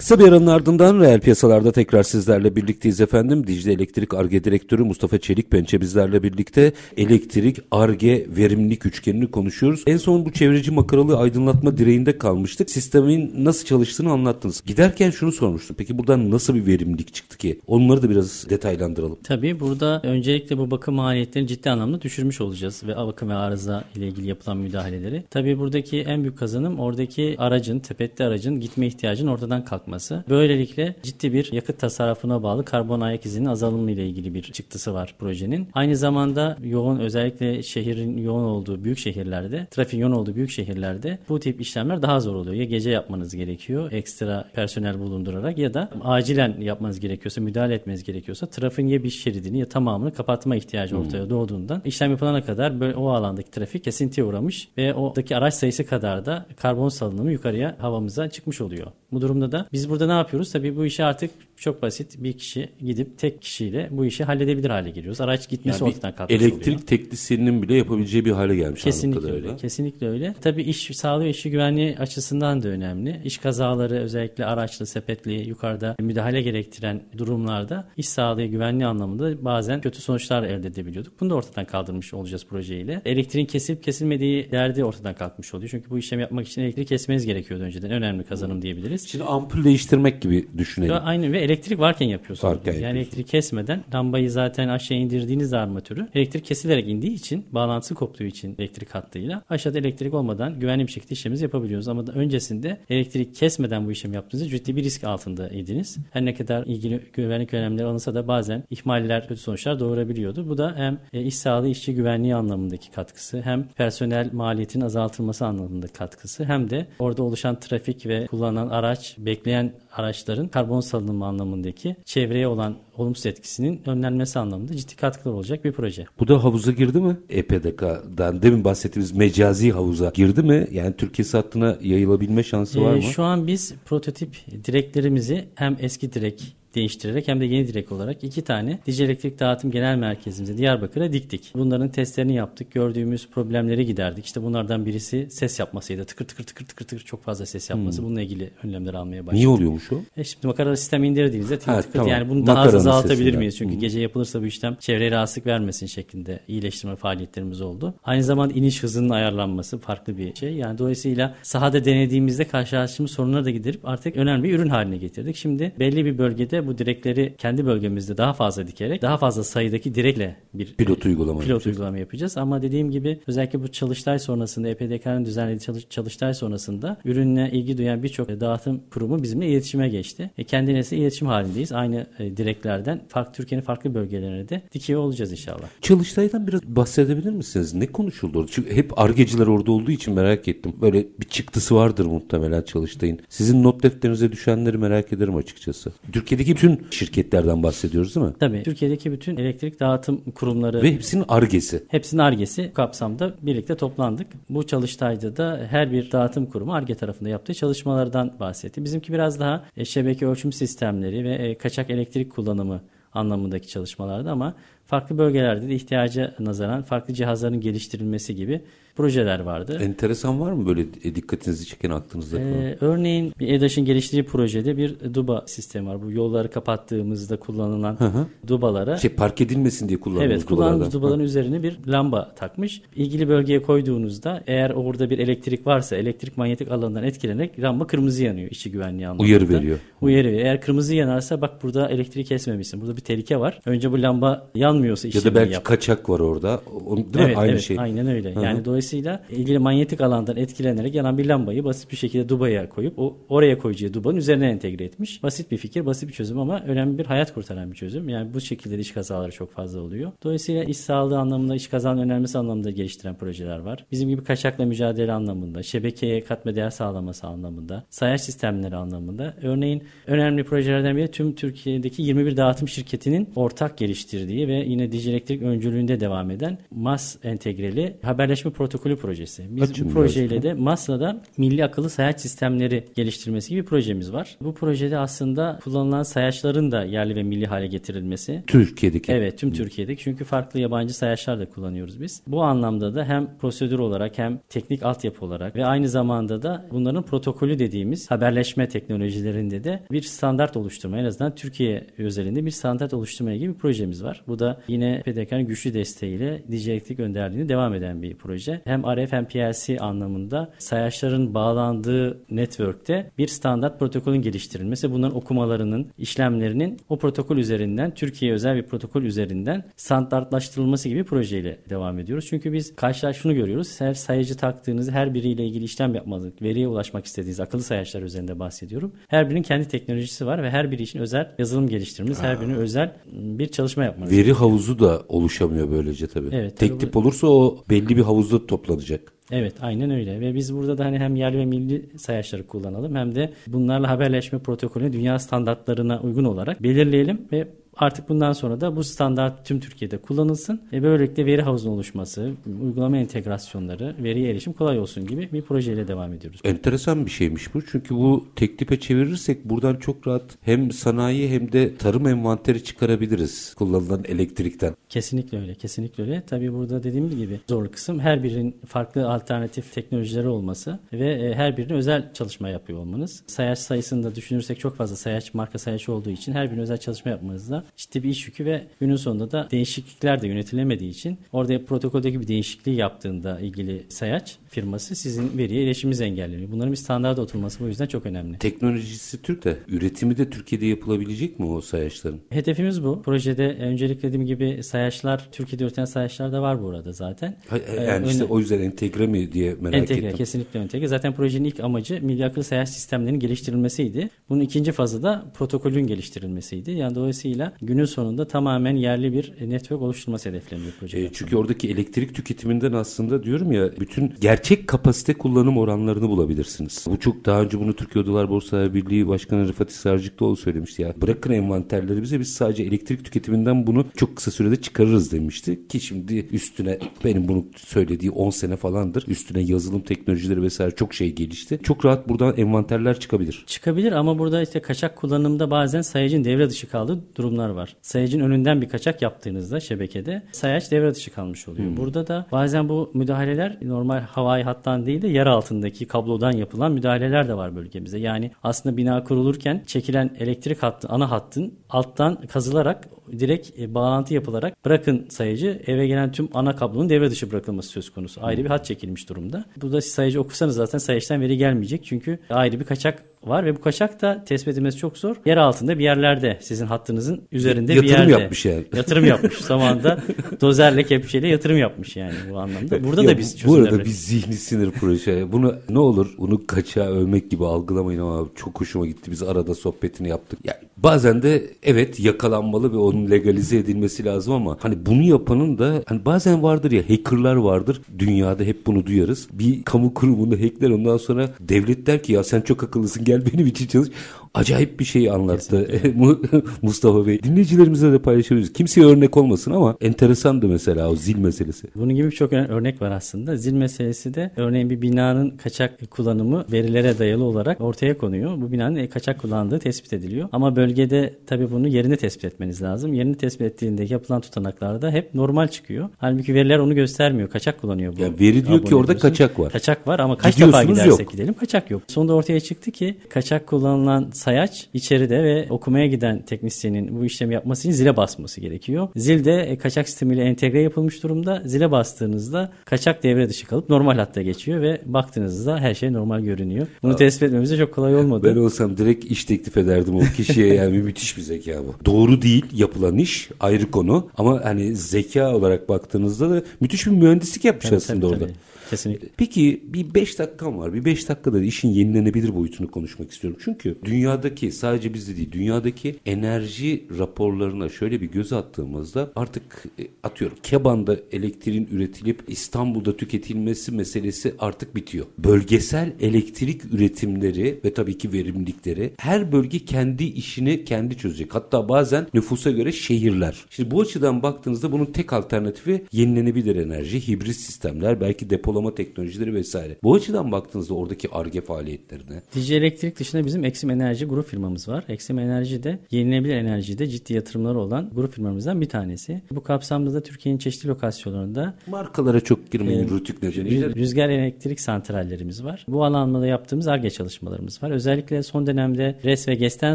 Kısa bir aranın ardından reel piyasalarda tekrar sizlerle birlikteyiz efendim. Dicle Elektrik Arge Direktörü Mustafa Çelik Pençe bizlerle birlikte elektrik, arge, verimlilik üçgenini konuşuyoruz. En son bu çevreci makaralı aydınlatma direğinde kalmıştık. Sistemin nasıl çalıştığını anlattınız. Giderken şunu sormuştum. Peki buradan nasıl bir verimlilik çıktı ki? Onları da biraz detaylandıralım. Tabii burada öncelikle bu bakım maliyetlerini ciddi anlamda düşürmüş olacağız ve bakım ve arıza ile ilgili yapılan müdahaleleri. Tabii buradaki en büyük kazanım oradaki aracın, tepetli aracın gitme ihtiyacının ortadan kalkması. Böylelikle ciddi bir yakıt tasarrufuna bağlı karbon ayak izinin azalımı ile ilgili bir çıktısı var projenin. Aynı zamanda yoğun özellikle şehrin yoğun olduğu büyük şehirlerde, trafiğin yoğun olduğu büyük şehirlerde bu tip işlemler daha zor oluyor. Ya gece yapmanız gerekiyor ekstra personel bulundurarak ya da acilen yapmanız gerekiyorsa, müdahale etmeniz gerekiyorsa trafiğin ya bir şeridini ya tamamını kapatma ihtiyacı ortaya doğduğundan işlem yapılana kadar böyle o alandaki trafik kesintiye uğramış ve oradaki araç sayısı kadar da karbon salınımı yukarıya havamıza çıkmış oluyor. Bu durumda da biz burada ne yapıyoruz? Tabii bu işi artık çok basit bir kişi gidip tek kişiyle bu işi halledebilir hale geliyoruz. Araç gitmesi Yani ortadan kalkmış elektrik oluyor. teknisyeninin bile yapabileceği bir hale gelmiş. Kesinlikle öyle. Kesinlikle öyle. Tabii iş sağlığı ve işçi güvenliği açısından da önemli. İş kazaları özellikle araçlı, sepetli, yukarıda müdahale gerektiren durumlarda iş sağlığı güvenliği anlamında bazen kötü sonuçlar elde edebiliyorduk. Bunu da ortadan kaldırmış olacağız projeyle. Elektriğin kesilip kesilmediği derdi ortadan kalkmış oluyor. Çünkü bu işlemi yapmak için elektrik kesmeniz gerekiyordu önceden. Önemli kazanım diyebiliriz. Şimdi ampul değiştirmek gibi düşünelim. Aynı ve elektrik varken yapıyorsunuz. Varken yani yapıyorsun. elektrik kesmeden lambayı zaten aşağı indirdiğiniz armatürü elektrik kesilerek indiği için bağlantısı koptuğu için elektrik hattıyla aşağıda elektrik olmadan güvenli bir şekilde işlemimizi yapabiliyoruz. Ama da öncesinde elektrik kesmeden bu işlemi yaptığınızda ciddi bir risk altındaydınız. Her ne kadar ilgili güvenlik önlemleri alınsa da bazen ihmaller kötü sonuçlar doğurabiliyordu. Bu da hem e, iş sağlığı işçi güvenliği anlamındaki katkısı hem personel maliyetinin azaltılması anlamında katkısı hem de orada oluşan trafik ve kullanılan araç bekleyen araçların karbon salınımı anlamındaki çevreye olan olumsuz etkisinin önlenmesi anlamında ciddi katkılar olacak bir proje. Bu da havuza girdi mi? EPDK'dan demin bahsettiğimiz mecazi havuza girdi mi? Yani Türkiye hattına yayılabilme şansı var Ee, mı? Şu an biz prototip direklerimizi hem eski direk değiştirerek hem de yeni direk olarak iki tane Dicle Elektrik Dağıtım Genel Merkezimize Diyarbakır'a diktik. Bunların testlerini yaptık. Gördüğümüz problemleri giderdik. İşte bunlardan birisi ses yapmasıydı. Tıkır tıkır tıkır tıkır tıkır çok fazla ses yapması. Bununla ilgili önlemler almaya başladık. Hmm. Niye oluyormuş o? E şimdi makaralı sistem indirdiğinizde tıkır Ha, tıkır tamam. yani bunu daha az azaltabilir miyiz? Çünkü gece yapılırsa bu işlem çevreye rahatsızlık vermesin şeklinde iyileştirme faaliyetlerimiz oldu. Aynı zamanda iniş hızının ayarlanması farklı bir şey. Yani dolayısıyla sahada denediğimizde karşılaştığımız sorunları da giderip artık önemli bir ürün haline getirdik. Şimdi belli bir bölgede bu direkleri kendi bölgemizde daha fazla dikerek daha fazla sayıdaki direkle bir Pilot uygulama pilot yapacağız. uygulama yapacağız. Ama dediğim gibi özellikle bu çalıştay sonrasında EPDK'nın düzenlediği çalış- çalıştay sonrasında ürünle ilgi duyan birçok dağıtım kurumu bizimle iletişime geçti. E, kendinesi iletişim halindeyiz. Aynı e, direklerden farklı Türkiye'nin farklı bölgelerine de dikiyor olacağız inşallah. Çalıştay'dan biraz bahsedebilir misiniz? Ne konuşuldu orada? Çünkü hep argeciler orada olduğu için merak ettim. Böyle bir çıktısı vardır muhtemelen Çalıştay'ın. Sizin not defterinize düşenleri merak ederim açıkçası. Türkiye'deki Türkiye'deki bütün şirketlerden bahsediyoruz değil mi? Tabii. Türkiye'deki bütün elektrik dağıtım kurumları Ve hepsinin argesi. Hepsinin argesi kapsamda birlikte toplandık. Bu çalıştayda da her bir dağıtım kurumu arge tarafında yaptığı çalışmalardan bahsetti. Bizimki biraz daha e, şebeke ölçüm sistemleri ve e, kaçak elektrik kullanımı anlamındaki çalışmalardı ama farklı bölgelerde de ihtiyaca nazaran farklı cihazların geliştirilmesi gibi projeler vardı. Enteresan var mı böyle e, dikkatinizi çeken aklınızda? Ee, örneğin bir EDAŞ'ın geliştirdiği projede bir duba sistemi var. Bu yolları kapattığımızda kullanılan dubalara Şey park edilmesin diye kullanılan Evet, kullandığımız dubaların üzerine bir lamba takmış. İlgili bölgeye koyduğunuzda eğer orada bir elektrik varsa elektrik manyetik alanından etkilenerek lamba kırmızı yanıyor işçi güvenliği anlamında. Uyarı veriyor. Uyarı veriyor. Eğer kırmızı yanarsa bak burada elektriği kesmemişsin. Burada bir tehlike var. Önce bu lamba yanmıyorsa Ya da belki yap. kaçak var orada. Değil mi? Evet, Aynı evet, şey. aynen öyle. Hı hı. Yani dolayısıyla ilgili manyetik alandan etkilenerek yanan bir lambayı basit bir şekilde dubaya koyup o oraya koyacağı dubanın üzerine entegre etmiş. Basit bir fikir, basit bir çözüm ama önemli bir hayat kurtaran bir çözüm. Yani bu şekilde de iş kazaları çok fazla oluyor. Dolayısıyla iş sağlığı anlamında, iş kazanın önlenmesi anlamında geliştiren projeler var. Bizim gibi kaçakla mücadele anlamında, şebekeye katma değer sağlaması anlamında, sayaç sistemleri anlamında. Örneğin önemli projelerden biri tüm Türkiye'deki 21 dağıtım şirketinin ortak geliştirdiği ve yine Dijielektrik öncülüğünde devam eden MAS entegreli haberleşme protokolü projesi. Biz Açın bu biraz. projeyle de MAS'la milli akıllı sayaç sistemleri geliştirmesi gibi bir projemiz var. Bu projede aslında kullanılan sayaçların da yerli ve milli hale getirilmesi. Türkiye'deki. Evet tüm Türkiye'deki çünkü farklı yabancı sayaçlar da kullanıyoruz biz. Bu anlamda da hem prosedür olarak hem teknik altyapı olarak ve aynı zamanda da bunların protokolü dediğimiz haberleşme teknolojilerinde de bir standart oluşturma en azından Türkiye özelinde bir standart oluşturmaya gibi bir projemiz var. Bu da yine PDK'nın güçlü desteğiyle Dijielektrik önderliğinde devam eden bir proje. Hem RF hem PLC anlamında sayaçların bağlandığı network'te bir standart protokolün geliştirilmesi, bunların okumalarının, işlemlerinin o protokol üzerinden, Türkiye özel bir protokol üzerinden standartlaştırılması gibi projeyle devam ediyoruz. Çünkü biz karşılar şunu görüyoruz. Her sayacı taktığınız her biriyle ilgili işlem yapmadık. Veriye ulaşmak istediğiniz akıllı sayaçlar üzerinde bahsediyorum. Her birinin kendi teknolojisi var ve her biri için özel yazılım geliştirmemiz, her birinin özel bir çalışma yapmanız. Veri havuzu da oluşamıyor böylece tabii. Evet, Tek tabii tip bu- olursa o belli bir havuzda toplanacak. Evet aynen öyle ve biz burada da hani hem yerli ve milli sayaçları kullanalım hem de bunlarla haberleşme protokolünü dünya standartlarına uygun olarak belirleyelim ve Artık bundan sonra da bu standart tüm Türkiye'de kullanılsın ve böylelikle veri havuzunun oluşması, uygulama entegrasyonları, veriye erişim kolay olsun gibi bir projeyle devam ediyoruz. Enteresan bir şeymiş bu. Çünkü bu teklife çevirirsek buradan çok rahat hem sanayi hem de tarım envanteri çıkarabiliriz kullanılan elektrikten. Kesinlikle öyle, kesinlikle öyle. Tabii burada dediğim gibi zorlu kısım her birinin farklı alternatif teknolojileri olması ve e, her birinin özel çalışma yapıyor olmanız. Sayaç sayısını da düşünürsek çok fazla sayaç, marka sayaç olduğu için her birinin özel çalışma yapmanızda ciddi bir iş yükü ve günün sonunda da değişiklikler de yönetilemediği için orada protokoldeki bir değişikliği yaptığında ilgili sayaç firması sizin veriye erişiminizi engelleniyor. Bunların bir standarda oturması bu yüzden çok önemli. Teknolojisi Türk de üretimi de Türkiye'de yapılabilecek mi o sayaçların? Hedefimiz bu. Projede öncelikle dediğim gibi sayaçlar, Türkiye'de üretilen sayaçlar da var burada zaten. Ha- Ee, Yani işte öne- o yüzden entegre mi diye merak Entegre, ettim. kesinlikle entegre. Zaten projenin ilk amacı milli akıllı sayaç sistemlerinin geliştirilmesiydi. Bunun ikinci fazı da protokolün geliştirilmesiydi. Yani dolayısıyla günün sonunda tamamen yerli bir network oluşturması hedefleniyor proje. E, çünkü oradaki elektrik tüketiminden aslında diyorum ya bütün gerçek kapasite kullanım oranlarını bulabilirsiniz. Bu çok daha önce bunu Türkiye Odalar Borsalar Birliği Başkanı Rıfat Hisarcıklıoğlu söylemişti ya. Bırakın envanterleri bize biz sadece elektrik tüketiminden bunu çok kısa sürede çıkarırız demişti. Ki şimdi üstüne benim bunu söylediği 10 sene falandır. Üstüne yazılım teknolojileri vesaire çok şey gelişti. Çok rahat buradan envanterler çıkabilir. Çıkabilir ama burada işte kaçak kullanımda bazen sayacın devre dışı kaldığı durumlar var. Sayacın önünden bir kaçak yaptığınızda şebekede sayaç devre dışı kalmış oluyor. Burada da bazen bu müdahaleler normal havai hattan değil de yer altındaki kablodan yapılan müdahaleler de var bölgemizde. Yani aslında bina kurulurken çekilen elektrik hattı, ana hattın alttan kazılarak direkt e, bağlantı yapılarak bırakın sayacı eve gelen tüm ana kablonun devre dışı bırakılması söz konusu. Ayrı bir hat çekilmiş durumda. Burada siz sayacı okursanız zaten sayaçtan veri gelmeyecek. Çünkü ayrı bir kaçak var ve bu kaçak da tespit edilmesi çok zor. Yer altında bir yerlerde sizin hattınızın üzerinde bir Yatırım yerde. yapmış yani. Yatırım yapmış. Zamanında dozerle kepçeyle yatırım yapmış yani bu anlamda. Burada Ya da biz çözümler arada bir zihni sinir proje. Bunu ne olur bunu kaçağı övmek gibi algılamayın ama çok hoşuma gitti. Biz arada sohbetini yaptık. Ya Bazen de evet yakalanmalı ve onun legalize edilmesi lazım ama hani bunu yapanın da hani bazen vardır ya hackerlar vardır. Dünyada hep bunu duyarız. Bir kamu kurumunda hackler ondan sonra devlet der ki ya sen çok akıllısın gel benim için çalış. Acayip bir şey anlattı Mustafa Bey. Dinleyicilerimizle de paylaşabiliriz. Kimseye örnek olmasın ama enteresandı mesela o zil meselesi. Bunun gibi çok örnek var aslında. Zil meselesi de örneğin bir binanın kaçak kullanımı verilere dayalı olarak ortaya konuyor. Bu binanın kaçak kullandığı tespit ediliyor. Ama bölgede tabii bunu yerini tespit etmeniz lazım. Yerini tespit ettiğinde yapılan tutanaklarda hep normal çıkıyor. Halbuki veriler onu göstermiyor. Kaçak kullanıyor bu. Yani veri diyor ki orada kaçak var. Kaçak var ama kaç defa gidersek yok. gidelim kaçak yok. Sonunda ortaya çıktı ki kaçak kullanılan sayaç içeride ve okumaya giden teknisyenin bu işlemi yapması için zile basması gerekiyor. Zil de e, kaçak sistemiyle entegre yapılmış durumda. Zile bastığınızda kaçak devre dışı kalıp normal hatta geçiyor ve baktığınızda her şey normal görünüyor. Bunu tespit etmemiz de çok kolay olmadı. Ben olsam direkt iş teklif ederdim o kişiye yani müthiş bir zeka bu. Doğru değil yapılan iş ayrı konu ama hani zeka olarak baktığınızda da müthiş bir mühendislik yapmış tabii, aslında tabii, orada. Tabii. Kesinlikle. Peki bir 5 dakikam var. Bir 5 dakikada işin yenilenebilir boyutunu konuşmak istiyorum. Çünkü dünyadaki sadece bizde değil dünyadaki enerji raporlarına şöyle bir göz attığımızda artık e, atıyorum Keban'da elektriğin üretilip İstanbul'da tüketilmesi meselesi artık bitiyor. Bölgesel elektrik üretimleri ve tabii ki verimlilikleri her bölge kendi işini kendi çözecek. Hatta bazen nüfusa göre şehirler. Şimdi bu açıdan baktığınızda bunun tek alternatifi yenilenebilir enerji, hibrit sistemler, belki depolama depolama teknolojileri vesaire. Bu açıdan baktığınızda oradaki ARGE faaliyetlerine. Dici Elektrik dışında bizim Eksim Enerji grup firmamız var. Eksim Enerji de yenilenebilir enerjide ciddi yatırımları olan grup firmamızdan bir tanesi. Bu kapsamda da Türkiye'nin çeşitli lokasyonlarında markalara çok girmeyin e, rütük nedeniyle. Rüzgar elektrik santrallerimiz var. Bu alanda yaptığımız ARGE çalışmalarımız var. Özellikle son dönemde RES ve GES'ten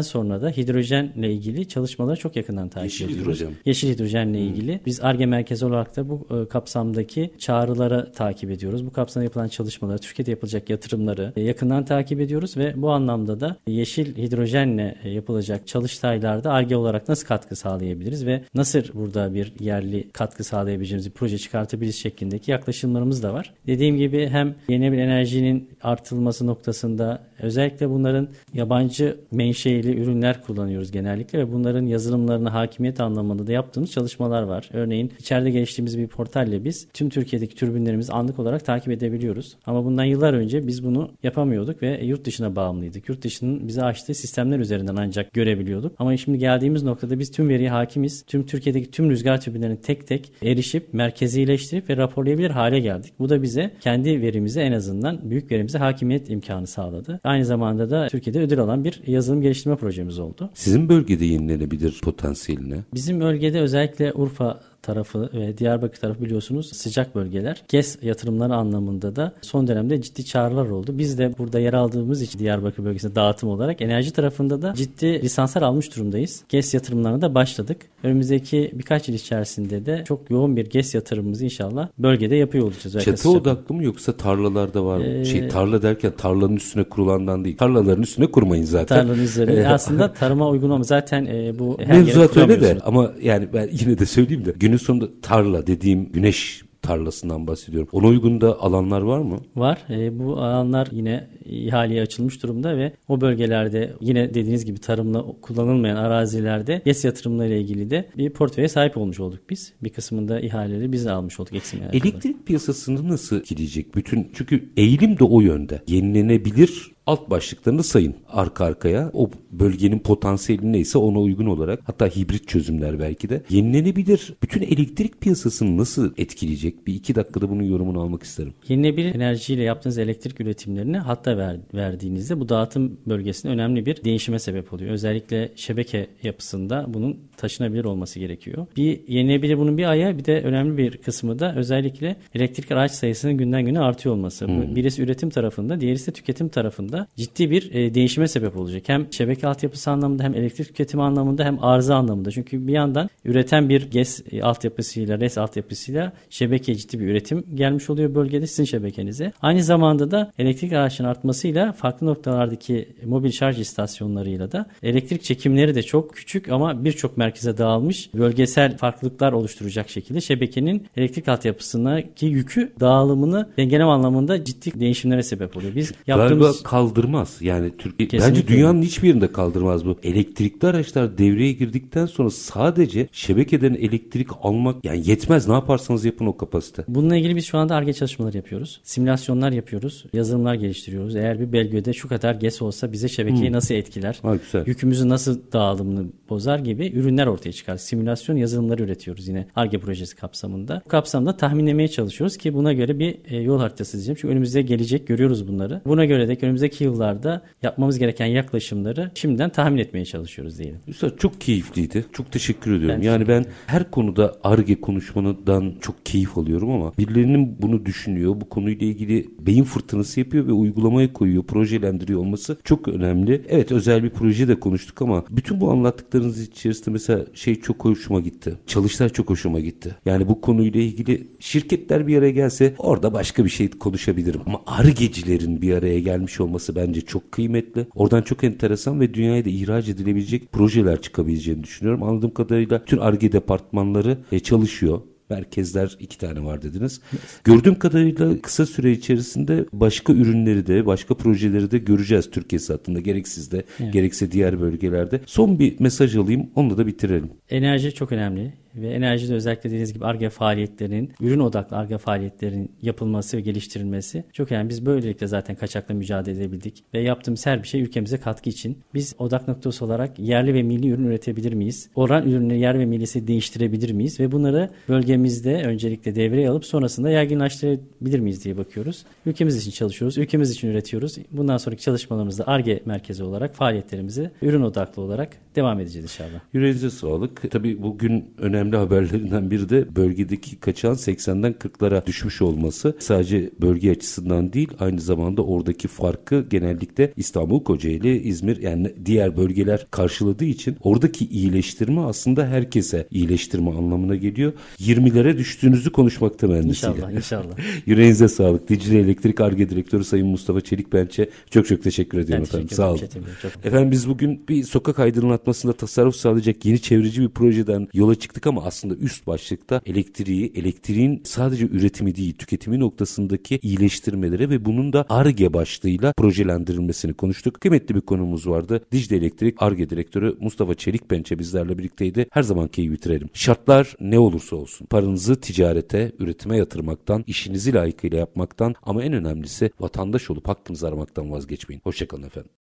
sonra da hidrojenle ilgili çalışmaları çok yakından takip Yeşil ediyoruz. Hidrojen. Yeşil hidrojenle hmm. ilgili. Biz ARGE merkezi olarak da bu e, kapsamdaki çağrılara takip ediyoruz ediyoruz. Bu kapsamda yapılan çalışmaları, Türkiye'de yapılacak yatırımları e, yakından takip ediyoruz ve bu anlamda da yeşil hidrojenle e, yapılacak çalıştaylarda ARGE olarak nasıl katkı sağlayabiliriz ve nasıl burada bir yerli katkı sağlayabileceğimiz bir proje çıkartabiliriz şeklindeki yaklaşımlarımız da var. Dediğim gibi hem yenilenebilir enerjinin artılması noktasında özellikle bunların yabancı menşeili ürünler kullanıyoruz genellikle ve bunların yazılımlarına hakimiyet anlamında da yaptığımız çalışmalar var. Örneğin içeride geliştirdiğimiz bir portalle biz tüm Türkiye'deki türbinlerimizi anlık olarak takip edebiliyoruz. Ama bundan yıllar önce biz bunu yapamıyorduk ve yurt dışına bağımlıydık. Yurt dışının bize açtığı sistemler üzerinden ancak görebiliyorduk. Ama şimdi geldiğimiz noktada biz tüm veriye hakimiz. Tüm Türkiye'deki tüm rüzgar türbinlerini tek tek erişip merkezileştirip ve raporlayabilir hale geldik. Bu da bize kendi verimize en azından büyük verimize hakimiyet imkanı sağladı. Aynı zamanda da Türkiye'de ödül alan bir yazılım geliştirme projemiz oldu. Sizin bölgede yenilenebilir potansiyeline? Bizim bölgede özellikle Urfa tarafı ve Diyarbakır tarafı biliyorsunuz sıcak bölgeler. GES yatırımları anlamında da son dönemde ciddi çağrılar oldu. Biz de burada yer aldığımız için Diyarbakır bölgesinde dağıtım olarak enerji tarafında da ciddi lisanslar almış durumdayız. GES yatırımlarına da başladık. Önümüzdeki birkaç yıl içerisinde de çok yoğun bir GES yatırımımızı inşallah bölgede yapıyor olacağız. Çatı odaklı mı yoksa tarlalarda var mı? Ee, şey tarla derken tarlanın üstüne kurulandan değil. Tarlaların üstüne kurmayın zaten. Tarlanın üzerine. Aslında tarıma uygun ama zaten e, bu her Mevzuat öyle de ama yani ben yine de söyleyeyim de günün sonunda tarla dediğim güneş tarlasından bahsediyorum. Ona uygun da alanlar var mı? Var. E, bu alanlar yine ihaleye açılmış durumda ve o bölgelerde yine dediğiniz gibi tarımla kullanılmayan arazilerde GES yatırımlarıyla ilgili de bir portföye sahip olmuş olduk biz. Bir kısmında ihaleleri biz almış olduk eksim Elektrik piyasasını nasıl etkileyecek bütün? Çünkü eğilim de o yönde. Yenilenebilir alt başlıklarını sayın arka arkaya. O bölgenin potansiyeli neyse ona uygun olarak hatta hibrit çözümler belki de yenilenebilir. Bütün elektrik piyasasını nasıl etkileyecek? Bir iki dakikada bunun yorumunu almak isterim. Yenilenebilir enerjiyle yaptığınız elektrik üretimlerini hatta ver, verdiğinizde bu dağıtım bölgesinde önemli bir değişime sebep oluyor. Özellikle şebeke yapısında bunun taşınabilir olması gerekiyor. Bir yenilenebilir bunun bir ayağı bir de önemli bir kısmı da özellikle elektrik araç sayısının günden güne artıyor olması. Hmm. Birisi üretim tarafında, diğerisi de tüketim tarafında ciddi bir e, değişime sebep olacak. Hem şebeke altyapısı anlamında hem elektrik tüketimi anlamında hem arıza anlamında. Çünkü bir yandan üreten bir GES e, altyapısıyla, RES altyapısıyla şebekeye ciddi bir üretim gelmiş oluyor bölgede sizin şebekenize. Aynı zamanda da elektrik araçların artmasıyla farklı noktalardaki mobil şarj istasyonlarıyla da elektrik çekimleri de çok küçük ama birçok merkeze dağılmış bölgesel farklılıklar oluşturacak şekilde şebekenin elektrik altyapısındaki yükü dağılımını dengeleme anlamında ciddi değişimlere sebep oluyor. Biz yaptığımız... Galiba kaldırmaz. Yani Türkiye Kesinlikle. bence dünyanın hiçbir yerinde kaldırmaz bu. Elektrikli araçlar devreye girdikten sonra sadece şebekeden elektrik almak yani yetmez. Ne yaparsanız yapın o kapasite. Bununla ilgili biz şu anda ARGE çalışmaları yapıyoruz. Simülasyonlar yapıyoruz. Yazılımlar geliştiriyoruz. Eğer bir belgede şu kadar GES olsa bize şebekeyi nasıl etkiler? Ha, güzel. Yükümüzü nasıl dağılımını bozar gibi ürünler ortaya çıkar. Simülasyon yazılımları üretiyoruz yine ARGE projesi kapsamında. Bu kapsamda tahminlemeye çalışıyoruz ki buna göre bir e, yol haritası çizeceğim. Çünkü önümüzde gelecek görüyoruz bunları. Buna göre de önümüzdeki yıllarda yapmamız gereken yaklaşımları şimdiden tahmin etmeye çalışıyoruz diyelim. Üstad çok keyifliydi. Çok teşekkür ediyorum. Ben yani ben her konuda ARGE konuşmanından çok keyif alıyorum ama birilerinin bunu düşünüyor. Bu konuyla ilgili beyin fırtınası yapıyor ve uygulamaya koyuyor, projelendiriyor olması çok önemli. Evet özel bir proje de konuştuk ama bütün bu anlattıklarınız içerisinde mesela şey çok hoşuma gitti. Çalıştay çok hoşuma gitti. Yani bu konuyla ilgili şirketler bir araya gelse orada başka bir şey konuşabilirim. Ama ARGE'cilerin bir araya gelmiş olması bence çok kıymetli. Oradan çok enteresan ve dünyaya da ihraç edilebilecek projeler çıkabileceğini düşünüyorum. Anladığım kadarıyla tüm ARGE departmanları e, çalışıyor. Merkezler iki tane var dediniz. Gördüğüm kadarıyla kısa süre içerisinde başka ürünleri de başka projeleri de göreceğiz Türkiye satında. Gerek sizde gerekse diğer bölgelerde. Son bir mesaj alayım onunla da bitirelim. Enerji çok önemli ve enerjide özellikle dediğiniz gibi ARGE faaliyetlerinin, ürün odaklı ARGE faaliyetlerinin yapılması ve geliştirilmesi çok önemli. Biz böylelikle zaten kaçakla mücadele edebildik ve yaptığımız her bir şey ülkemize katkı için. Biz odak noktası olarak yerli ve milli ürün üretebilir miyiz? Oran ürünleri yer ve millisi değiştirebilir miyiz? Ve bunları bölgemizde öncelikle devreye alıp sonrasında yaygınlaştırabilir miyiz diye bakıyoruz. Ülkemiz için çalışıyoruz, ülkemiz için üretiyoruz. Bundan sonraki çalışmalarımızda ARGE merkezi olarak faaliyetlerimizi ürün odaklı olarak devam edeceğiz inşallah. Yüreğinize sağlık. Tabii bugün önemli haberlerinden biri de bölgedeki kaçağın 80'den 40'lara düşmüş olması. Sadece bölge açısından değil aynı zamanda oradaki farkı genellikle İstanbul, Kocaeli, İzmir yani diğer bölgeler karşıladığı için oradaki iyileştirme aslında herkese iyileştirme anlamına geliyor. 20'lere düştüğünüzü konuşmakta mühendisiyle. İnşallah, inşallah. Yüreğinize sağlık. Dicle Elektrik Arge Direktörü Sayın Mustafa Çelik Bençe çok çok teşekkür ediyorum Ben efendim. teşekkür Sağ olun. Çok- Efendim biz bugün bir sokak aydınlatmasında tasarruf sağlayacak yeni çevreci bir projeden yola çıktık ama aslında üst başlıkta elektriği, elektriğin sadece üretimi değil tüketimi noktasındaki iyileştirmelere ve bunun da ARGE başlığıyla projelendirilmesini konuştuk. Kıymetli bir konumuz vardı. Dicle Elektrik ARGE Direktörü Mustafa Çelik Pençe bizlerle birlikteydi. Her zamanki bitirelim. Şartlar ne olursa olsun paranızı ticarete, üretime yatırmaktan, işinizi layıkıyla yapmaktan ama en önemlisi vatandaş olup hakkınızı aramaktan vazgeçmeyin. Hoşçakalın efendim.